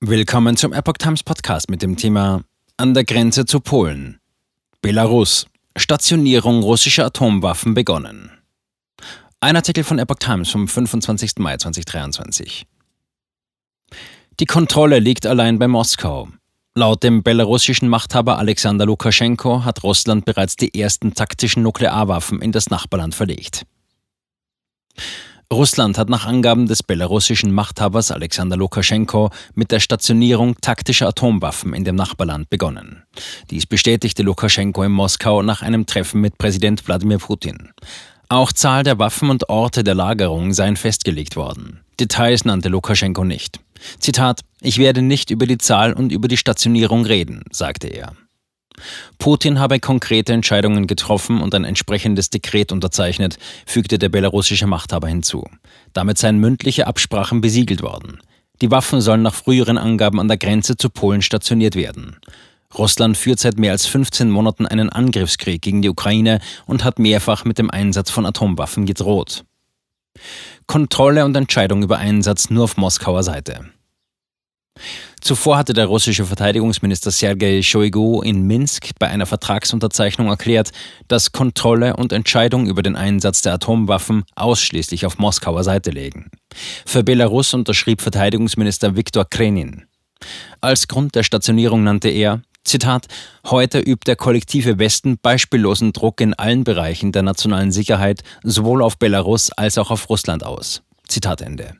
Willkommen zum Epoch Times Podcast mit dem Thema An der Grenze zu Polen. Belarus. Stationierung russischer Atomwaffen begonnen. Ein Artikel von Epoch Times vom 25. Mai 2023. Die Kontrolle liegt allein bei Moskau. Laut dem belarussischen Machthaber Alexander Lukaschenko hat Russland bereits die ersten taktischen Nuklearwaffen in das Nachbarland verlegt. Russland hat nach Angaben des belarussischen Machthabers Alexander Lukaschenko mit der Stationierung taktischer Atomwaffen in dem Nachbarland begonnen. Dies bestätigte Lukaschenko in Moskau nach einem Treffen mit Präsident Wladimir Putin. Auch Zahl der Waffen und Orte der Lagerung seien festgelegt worden. Details nannte Lukaschenko nicht. Zitat, ich werde nicht über die Zahl und über die Stationierung reden, sagte er. Putin habe konkrete Entscheidungen getroffen und ein entsprechendes Dekret unterzeichnet, fügte der belarussische Machthaber hinzu. Damit seien mündliche Absprachen besiegelt worden. Die Waffen sollen nach früheren Angaben an der Grenze zu Polen stationiert werden. Russland führt seit mehr als 15 Monaten einen Angriffskrieg gegen die Ukraine und hat mehrfach mit dem Einsatz von Atomwaffen gedroht. Kontrolle und Entscheidung über Einsatz nur auf Moskauer Seite. Zuvor hatte der russische Verteidigungsminister Sergei Shoigu in Minsk bei einer Vertragsunterzeichnung erklärt, dass Kontrolle und Entscheidung über den Einsatz der Atomwaffen ausschließlich auf Moskauer Seite liegen. Für Belarus unterschrieb Verteidigungsminister Viktor Krenin. Als Grund der Stationierung nannte er, Zitat, heute übt der kollektive Westen beispiellosen Druck in allen Bereichen der nationalen Sicherheit sowohl auf Belarus als auch auf Russland aus. Zitat Ende.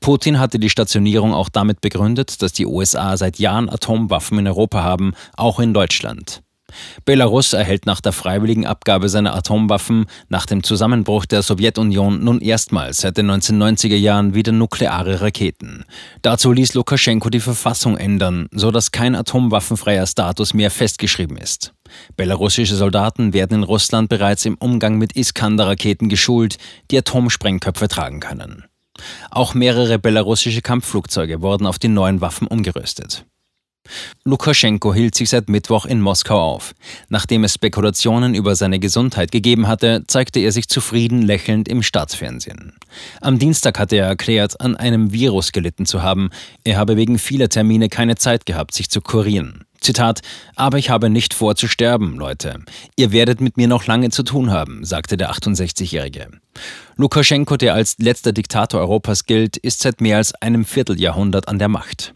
Putin hatte die Stationierung auch damit begründet, dass die USA seit Jahren Atomwaffen in Europa haben, auch in Deutschland. Belarus erhält nach der freiwilligen Abgabe seiner Atomwaffen nach dem Zusammenbruch der Sowjetunion nun erstmals seit den 1990er Jahren wieder nukleare Raketen. Dazu ließ Lukaschenko die Verfassung ändern, so dass kein atomwaffenfreier Status mehr festgeschrieben ist. Belarussische Soldaten werden in Russland bereits im Umgang mit Iskander-Raketen geschult, die Atomsprengköpfe tragen können. Auch mehrere belarussische Kampfflugzeuge wurden auf die neuen Waffen umgerüstet. Lukaschenko hielt sich seit Mittwoch in Moskau auf. Nachdem es Spekulationen über seine Gesundheit gegeben hatte, zeigte er sich zufrieden lächelnd im Staatsfernsehen. Am Dienstag hatte er erklärt, an einem Virus gelitten zu haben. Er habe wegen vieler Termine keine Zeit gehabt, sich zu kurieren. Zitat, aber ich habe nicht vor zu sterben, Leute. Ihr werdet mit mir noch lange zu tun haben, sagte der 68-Jährige. Lukaschenko, der als letzter Diktator Europas gilt, ist seit mehr als einem Vierteljahrhundert an der Macht.